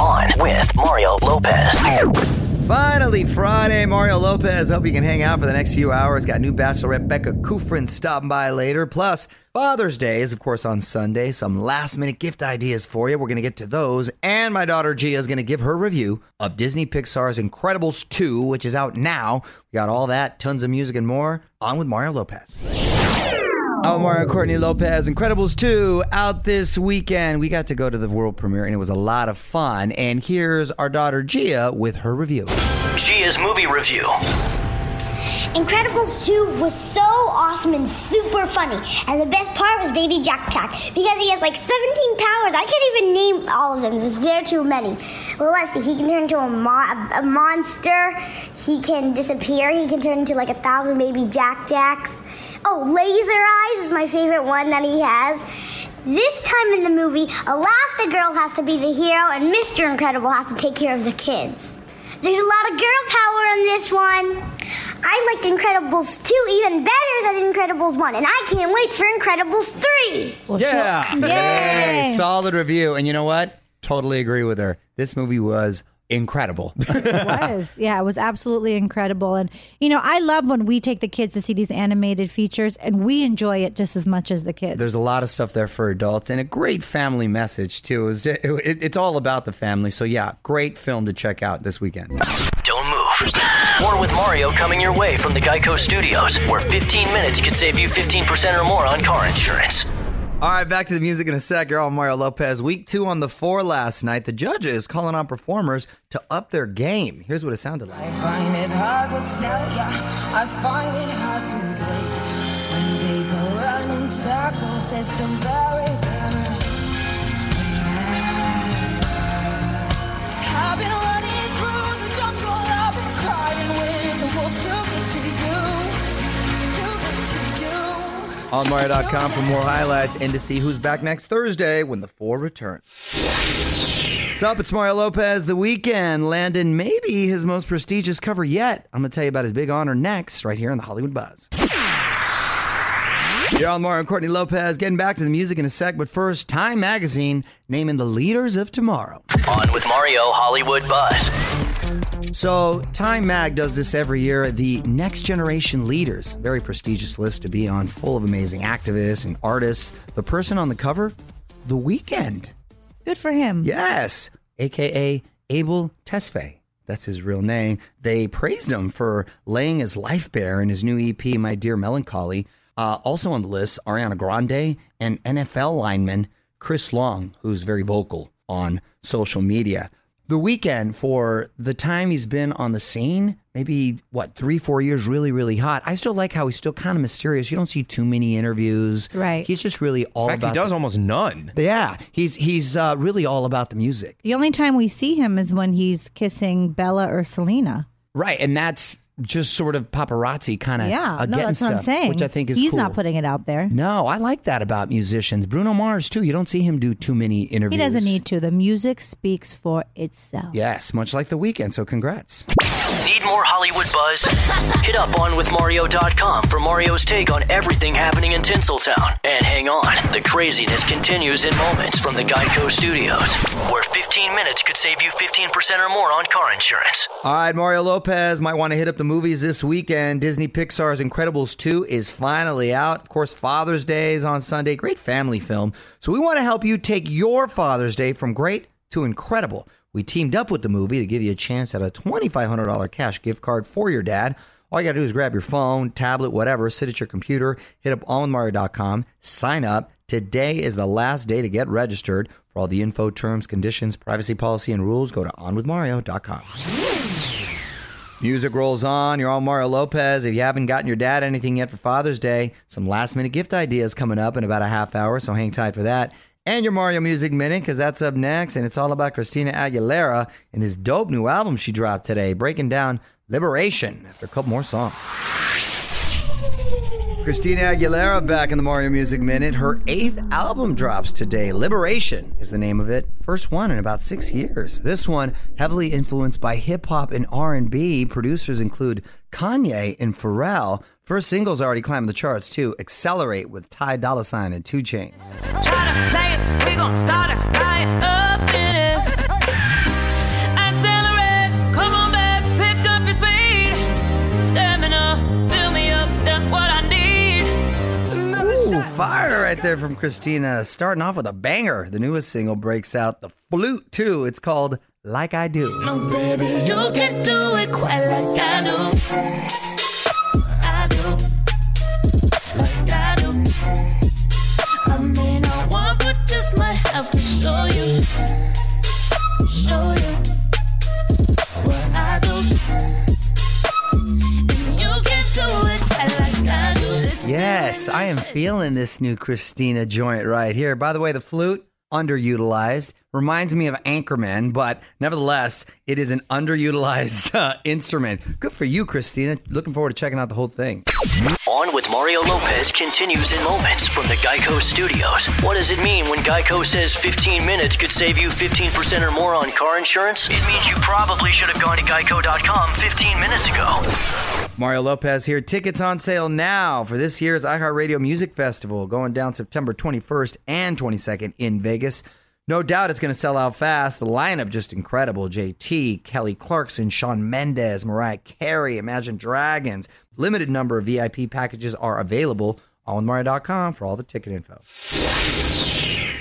On with Mario Lopez. Finally, Friday. Mario Lopez. Hope you can hang out for the next few hours. Got new bachelorette Becca Kufrin stopping by later. Plus, Father's Day is, of course, on Sunday. Some last minute gift ideas for you. We're going to get to those. And my daughter Gia is going to give her review of Disney Pixar's Incredibles 2, which is out now. We got all that, tons of music, and more. On with Mario Lopez. Oh, Mario Courtney Lopez, Incredibles 2 out this weekend. We got to go to the world premiere and it was a lot of fun. And here's our daughter Gia with her review. Gia's movie review. Incredibles 2 was so awesome and super funny. And the best part was Baby Jack Jack because he has like 17 powers. I can't even name all of them. There's there too many. Well, let's see. He can turn into a, mo- a monster. He can disappear. He can turn into like a thousand baby Jack Jacks. Oh, Laser Eyes is my favorite one that he has. This time in the movie, Elastigirl has to be the hero and Mr. Incredible has to take care of the kids. There's a lot of girl power in this one. I liked Incredibles 2 even better than Incredibles 1, and I can't wait for Incredibles 3. Well, Yeah. sure. Hey, Yay. solid review. And you know what? Totally agree with her. This movie was incredible. It was. Yeah, it was absolutely incredible. And, you know, I love when we take the kids to see these animated features and we enjoy it just as much as the kids. There's a lot of stuff there for adults and a great family message too. It was ju- it- it's all about the family. So yeah, great film to check out this weekend. Don't move. More with Mario coming your way from the Geico Studios, where 15 minutes could save you 15% or more on car insurance. All right, back to the music in a sec. You're all Mario Lopez. Week two on the four last night. The judges calling on performers to up their game. Here's what it sounded like. I find it hard to tell ya. I find it hard to take. When people run in circles, it's very, very On Mario.com for more highlights and to see who's back next Thursday when the four return. What's up? It's Mario Lopez. The Weeknd landed maybe his most prestigious cover yet. I'm going to tell you about his big honor next, right here on the Hollywood Buzz. You're on Mario and Courtney Lopez. Getting back to the music in a sec, but first, Time Magazine naming the leaders of tomorrow. On with Mario Hollywood Buzz. So, Time Mag does this every year. The Next Generation Leaders, very prestigious list to be on, full of amazing activists and artists. The person on the cover, The Weeknd. Good for him. Yes, aka Abel Tesfaye. That's his real name. They praised him for laying his life bare in his new EP, My Dear Melancholy. Uh, also on the list, Ariana Grande and NFL lineman Chris Long, who's very vocal on social media. The Weeknd for the time he's been on the scene, maybe what three, four years, really, really hot. I still like how he's still kind of mysterious. You don't see too many interviews. Right. He's just really all In fact, about. he does the- almost none. yeah, he's he's uh, really all about the music. The only time we see him is when he's kissing Bella or Selena. Right, and that's just sort of paparazzi kind of Yeah, uh, no, getting that's stuff, what I'm saying. which I think is he's cool. not putting it out there. No, I like that about musicians. Bruno Mars too. You don't see him do too many interviews. He doesn't need to. The music speaks for itself. Yes, much like the Weeknd. So congrats. Need more Hollywood buzz? Hit up onwithmario.com for Mario's take on everything happening in Tinseltown. And hang on, the craziness continues in moments from the Geico Studios, where 15 minutes could save you 15% or more on car insurance. All right, Mario Lopez might want to hit up the movies this weekend. Disney Pixar's Incredibles 2 is finally out. Of course, Father's Day is on Sunday. Great family film. So we want to help you take your Father's Day from great to incredible. We teamed up with the movie to give you a chance at a $2,500 cash gift card for your dad. All you got to do is grab your phone, tablet, whatever, sit at your computer, hit up onwithmario.com, sign up. Today is the last day to get registered. For all the info, terms, conditions, privacy policy, and rules, go to onwithmario.com. Music rolls on. You're all Mario Lopez. If you haven't gotten your dad anything yet for Father's Day, some last minute gift ideas coming up in about a half hour, so hang tight for that. And your Mario Music Minute, because that's up next, and it's all about Christina Aguilera and this dope new album she dropped today, breaking down Liberation after a couple more songs. Christina Aguilera back in the Mario Music Minute. Her eighth album drops today. Liberation is the name of it. First one in about six years. This one heavily influenced by hip hop and R and B. Producers include Kanye and Pharrell. First singles already climbing the charts too. Accelerate with Ty Dolla Sign and 2 Chainz. There from Christina. Starting off with a banger. The newest single breaks out the flute, too. It's called Like I Do. No, baby, you can do it quite like I do. Have to show you. Show you Yes, I am feeling this new Christina joint right here. By the way, the flute, underutilized, reminds me of Anchorman, but nevertheless, it is an underutilized uh, instrument. Good for you, Christina. Looking forward to checking out the whole thing. On with Mario Lopez continues in moments from the Geico Studios. What does it mean when Geico says 15 minutes could save you 15% or more on car insurance? It means you probably should have gone to geico.com 15 minutes ago. Mario Lopez here. Tickets on sale now for this year's iHeartRadio Music Festival going down September 21st and 22nd in Vegas. No doubt it's going to sell out fast. The lineup just incredible. JT, Kelly Clarkson, Shawn Mendes, Mariah Carey, Imagine Dragons. Limited number of VIP packages are available on Mario.com for all the ticket info.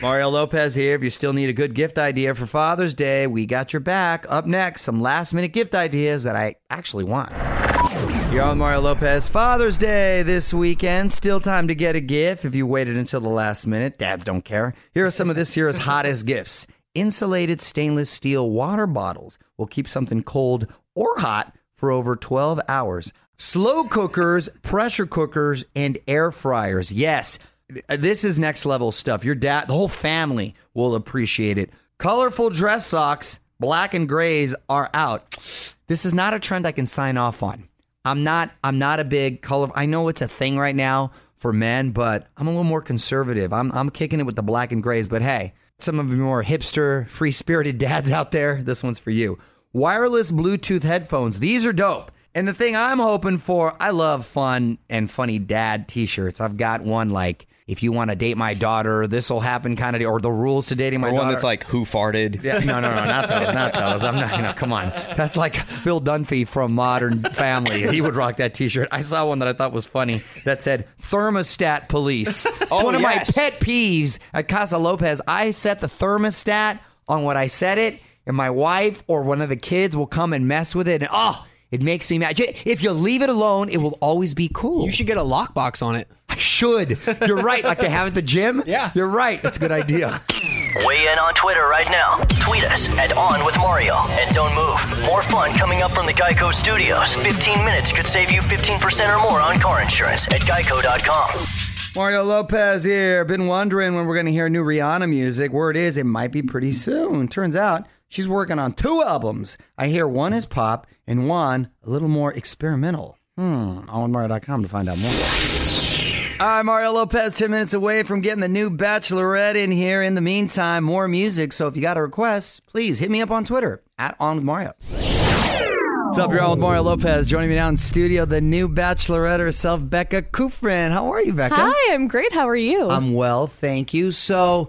Mario Lopez here. If you still need a good gift idea for Father's Day, we got your back. Up next, some last minute gift ideas that I actually want. You're on Mario Lopez. Father's Day this weekend. Still time to get a gift if you waited until the last minute. Dads don't care. Here are some of this year's hottest gifts. Insulated stainless steel water bottles will keep something cold or hot for over 12 hours. Slow cookers, pressure cookers, and air fryers. Yes, this is next level stuff. Your dad, the whole family will appreciate it. Colorful dress socks, black and grays are out. This is not a trend I can sign off on. I'm not I'm not a big color I know it's a thing right now for men, but I'm a little more conservative. I'm I'm kicking it with the black and grays, but hey, some of you more hipster, free-spirited dads out there, this one's for you. Wireless Bluetooth headphones. These are dope. And the thing I'm hoping for, I love fun and funny dad t-shirts. I've got one like if you want to date my daughter, this will happen kind of or the rules to dating my Or daughter. one that's like who farted. Yeah, no, no, no, not those, not those. I'm not, you know, come on. That's like Phil Dunphy from Modern Family. He would rock that T-shirt. I saw one that I thought was funny that said "Thermostat Police." Oh, one of my pet peeves at Casa Lopez. I set the thermostat on what I set it, and my wife or one of the kids will come and mess with it, and oh. It makes me mad. If you leave it alone, it will always be cool. You should get a lockbox on it. I should. You're right. Like they have at the gym. Yeah. You're right. That's a good idea. Weigh in on Twitter right now. Tweet us at On With Mario. And don't move. More fun coming up from the Geico Studios. 15 minutes could save you 15% or more on car insurance at geico.com. Mario Lopez here. Been wondering when we're going to hear new Rihanna music. Word is it might be pretty soon. Turns out she's working on two albums. I hear one is pop and one a little more experimental. Hmm. On Mario.com to find out more. All right, Mario Lopez, 10 minutes away from getting the new Bachelorette in here. In the meantime, more music. So if you got a request, please hit me up on Twitter at On With Mario. What's up, you're on with Mario Lopez. Joining me now in studio, the new Bachelorette herself, Becca Kufrin. How are you, Becca? Hi, I'm great. How are you? I'm well, thank you. So,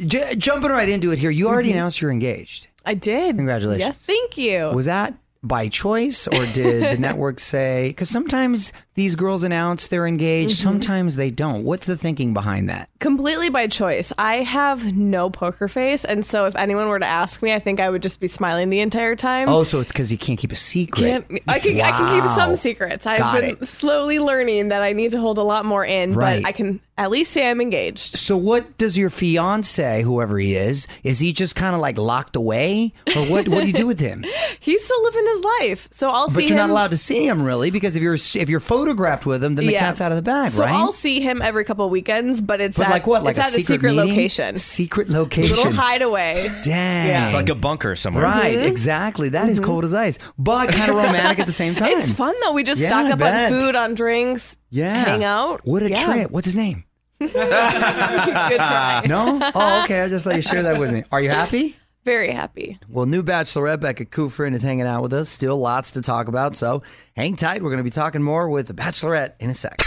j- jumping right into it here, you already announced you're engaged. I did. Congratulations. Yes, thank you. Was that by choice, or did the network say? Because sometimes these girls announce they're engaged, mm-hmm. sometimes they don't. What's the thinking behind that? Completely by choice. I have no poker face, and so if anyone were to ask me, I think I would just be smiling the entire time. Oh, so it's because you can't keep a secret. Can't- I can I can keep some secrets. I've Got been it. slowly learning that I need to hold a lot more in, Right. but I can at least say I'm engaged. So, what does your fiance, whoever he is, is he just kind of like locked away, or what? what do you do with him? He's still living his life, so I'll see But you're him. not allowed to see him really, because if you're if you're photographed with him, then the Yeah. cat's out of the bag, so right? I'll see him every couple of weekends, but it's But at, like what? Like it's a at secret, a secret meeting? location, Secret location. little hideaway. Dang. Yeah. It's like a bunker somewhere. Right, mm-hmm. exactly. That is mm-hmm. cold as ice, but kind of romantic at the same time. It's fun though. We just Yeah, stock I up bet. on food, on drinks, Yeah. hang out. What a Yeah. trip. What's his name? Good try. No? Oh, okay. I just thought you share that with me. Are you happy? Very happy. Well, new Bachelorette Becca Kufrin is hanging out with us. Still lots to talk about, so hang tight. We're going to be talking more with the Bachelorette in a sec.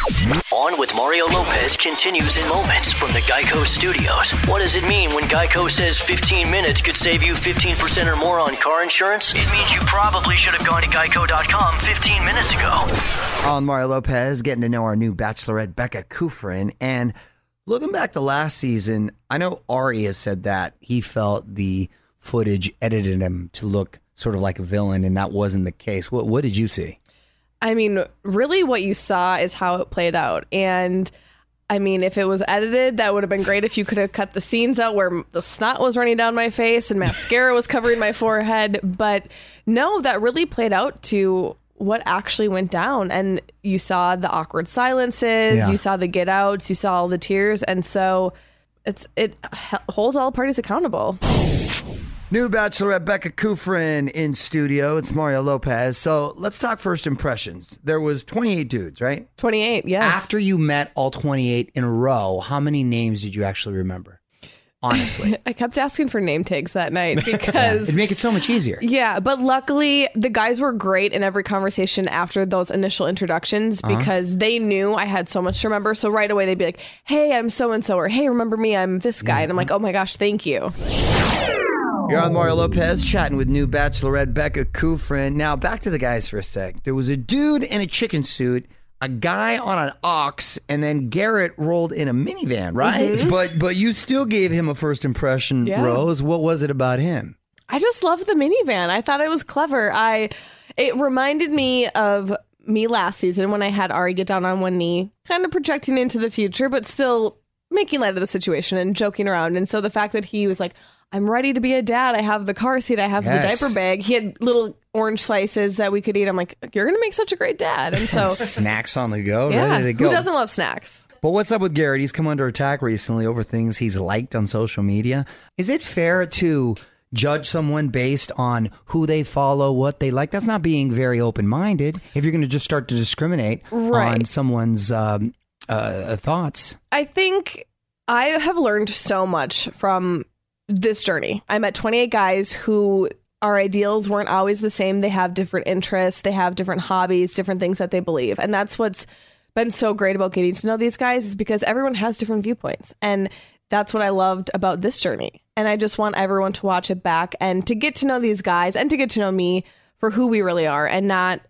On with Mario Lopez continues in moments from the Geico Studios. What does it mean when Geico says 15 minutes could save you 15% or more on car insurance? It means you probably should have gone to geico.com 15 minutes ago. On Mario Lopez, getting to know our new Bachelorette Becca Kufrin, and Looking back to last season, I know Ari has said that he felt the footage edited him to look sort of like a villain, and that wasn't the case. What What did you see? I mean, really, what you saw is how it played out. And I mean, if it was edited, that would have been great if you could have cut the scenes out where the snot was running down my face and mascara was covering my forehead. But no, that really played out to what actually went down. And you saw the awkward silences, Yeah. you saw the get outs, you saw all the tears. And so it's it holds all parties accountable. New Bachelorette Becca Kufrin in studio. It's Mario Lopez. So let's talk first impressions. There was 28 dudes, right? 28, yes. After you met all 28 in a row, how many names did you actually remember? Honestly, I kept asking for name tags that night because it'd make it so much easier. Yeah, but luckily the guys were great in every conversation after those initial introductions Uh-huh. because they knew I had so much to remember. So right away they'd be like, "Hey, I'm so and so," or "Hey, remember me? I'm this guy," and I'm like, "Oh my gosh, thank you." You're on Mario oh. Lopez chatting with new Bachelorette Becca Kufrin. Now back to the guys for a sec. There was a dude in a chicken suit, a guy on an ox, and then Garrett rolled in a minivan, mm-hmm. right? But but you still gave him a first impression, Yeah. Rose. What was it about him? I just loved the minivan. I thought it was clever. I it reminded me of me last season when I had Ari get down on one knee, kind of projecting into the future, but still making light of the situation and joking around. And so the fact that he was like, I'm ready to be a dad. I have the car seat. I have Yes. the diaper bag. He had little orange slices that we could eat. I'm like, you're going to make such a great dad. And so, Snacks on the go, yeah, ready to go. who doesn't love snacks? But what's up with Garrett? He's come under attack recently over things he's liked on social media. Is it fair to judge someone based on who they follow, what they like? That's not being very open minded. If you're going to just start to discriminate on someone's um, uh, thoughts. I think I have learned so much from this journey. I met 28 guys who our ideals weren't always the same. They have different interests, they have different hobbies, different things that they believe. And that's what's been so great about getting to know these guys is because everyone has different viewpoints. And that's what I loved about this journey. And I just want everyone to watch it back and to get to know these guys and to get to know me for who we really are and not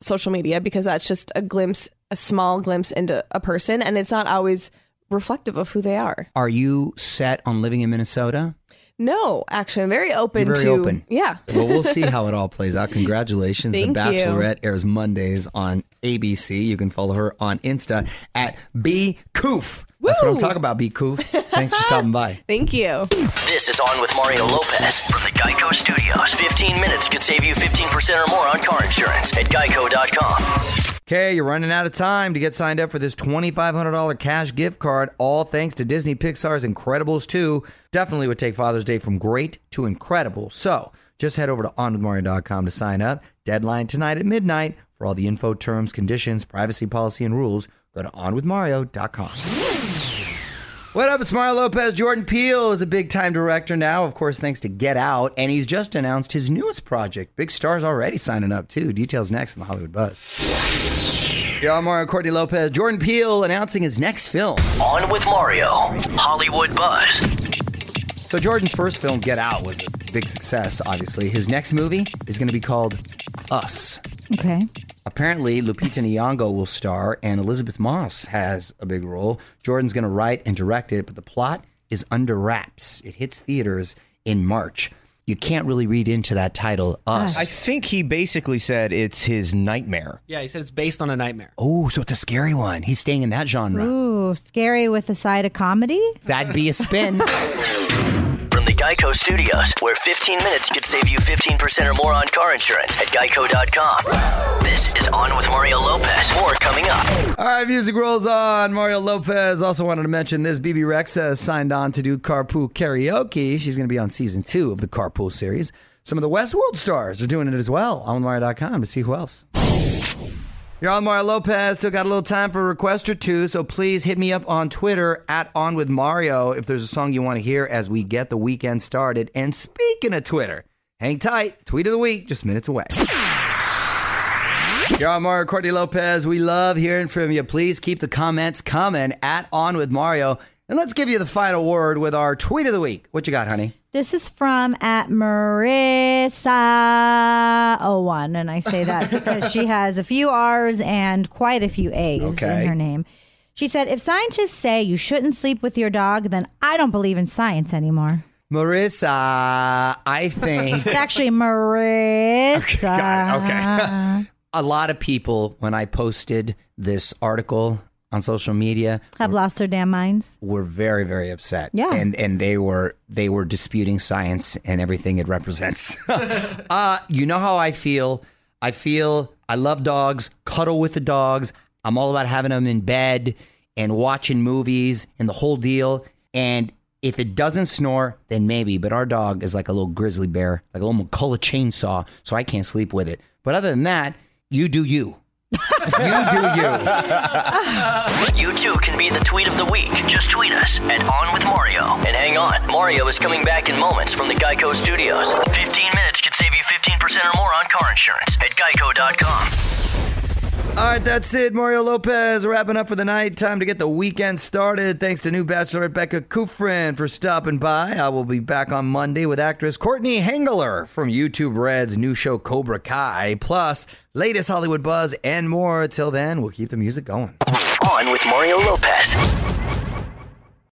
social media because that's just a glimpse, a small glimpse into a person. And it's not always reflective of who they are. Are you set on living in Minnesota? No, actually, I'm very open You're very to. open. Yeah. Well, we'll see how it all plays out. Congratulations. Thank the you. Bachelorette airs Mondays on ABC. You can follow her on Insta at B Coof. That's what I'm talking about, B Coof. Thanks for stopping by. Thank you. This is On with Mario Lopez from the Geico Studios. 15 minutes could save you 15% or more on car insurance at geico.com. Okay, you're running out of time to get signed up for this $2,500 cash gift card, all thanks to Disney Pixar's Incredibles 2. Definitely would take Father's Day from great to incredible. So just head over to onwithmario.com to sign up. Deadline tonight at midnight. For all the info, terms, conditions, privacy policy, and rules, go to onwithmario.com. What up? It's Mario Lopez. Jordan Peele is a big time director now, of course, thanks to Get Out, and he's just announced his newest project. Big stars already signing up, too. Details next in the Hollywood Buzz. Yo, I'm Mario Courtney Lopez. Jordan Peele announcing his next film. On with Mario, Hollywood Buzz. So, Jordan's first film, Get Out, was a big success, obviously. His next movie is going to be called Us. Okay. Apparently, Lupita Nyong'o will star, and Elisabeth Moss has a big role. Jordan's going to write and direct it, but the plot is under wraps. It hits theaters in March. You can't really read into that title, Us. I think he basically said it's his nightmare. Yeah, he said it's based on a nightmare. oh, so it's a scary one. He's staying in that genre. Ooh, scary with a side of comedy. That'd be a spin. Geico Studios, where 15 minutes could save you 15% or more on car insurance at geico.com. This is On with Mario Lopez. More coming up. All right, music rolls on. Mario Lopez also wanted to mention this. Bebe Rexha has signed on to do Carpool Karaoke. She's going to be on season two of the Carpool series. Some of the Westworld stars are doing it as well. On Mario.com to see who else. You're on Mario Lopez. Still got a little time for a request or two, so please hit me up on Twitter at On With Mario if there's a song you want to hear as we get the weekend started. And speaking of Twitter, hang tight. Tweet of the week, just minutes away. You're on Mario Courtney Lopez. We love hearing from you. Please keep the comments coming at On With Mario. And let's give you the final word with our tweet of the week. What you got, honey? This is from at Marissa01, and I say that because she has a few R's and quite a few A's Okay. in her name. She said, if scientists say you shouldn't sleep with your dog, then I don't believe in science anymore. Marissa, I think It's actually Marissa. Got it. Okay. a lot of people, when I posted this article on social media, Have lost their damn minds. were very, very upset. Yeah. and and they were they were disputing science and everything it represents. uh, you know how I feel. I feel I love dogs. Cuddle with the dogs. I'm all about having them in bed and watching movies and the whole deal. And if it doesn't snore, then maybe. But our dog is like a little grizzly bear, like a little McCulloch chainsaw, so I can't sleep with it. But other than that, you do you. You do you. You too can be the tweet of the week. Just tweet us at On With Mario. And hang on, Mario is coming back in moments from the Geico Studios. 15 minutes could save you 15% or more on car insurance at geico.com. All right, that's it. Mario Lopez wrapping up for the night. Time to get the weekend started. Thanks to new bachelorette Becca Kufrin for stopping by. I will be back on Monday with actress Courtney Henggeler from YouTube Red's new show Cobra Kai, plus latest Hollywood buzz and more. Till then, we'll keep the music going. On with Mario Lopez.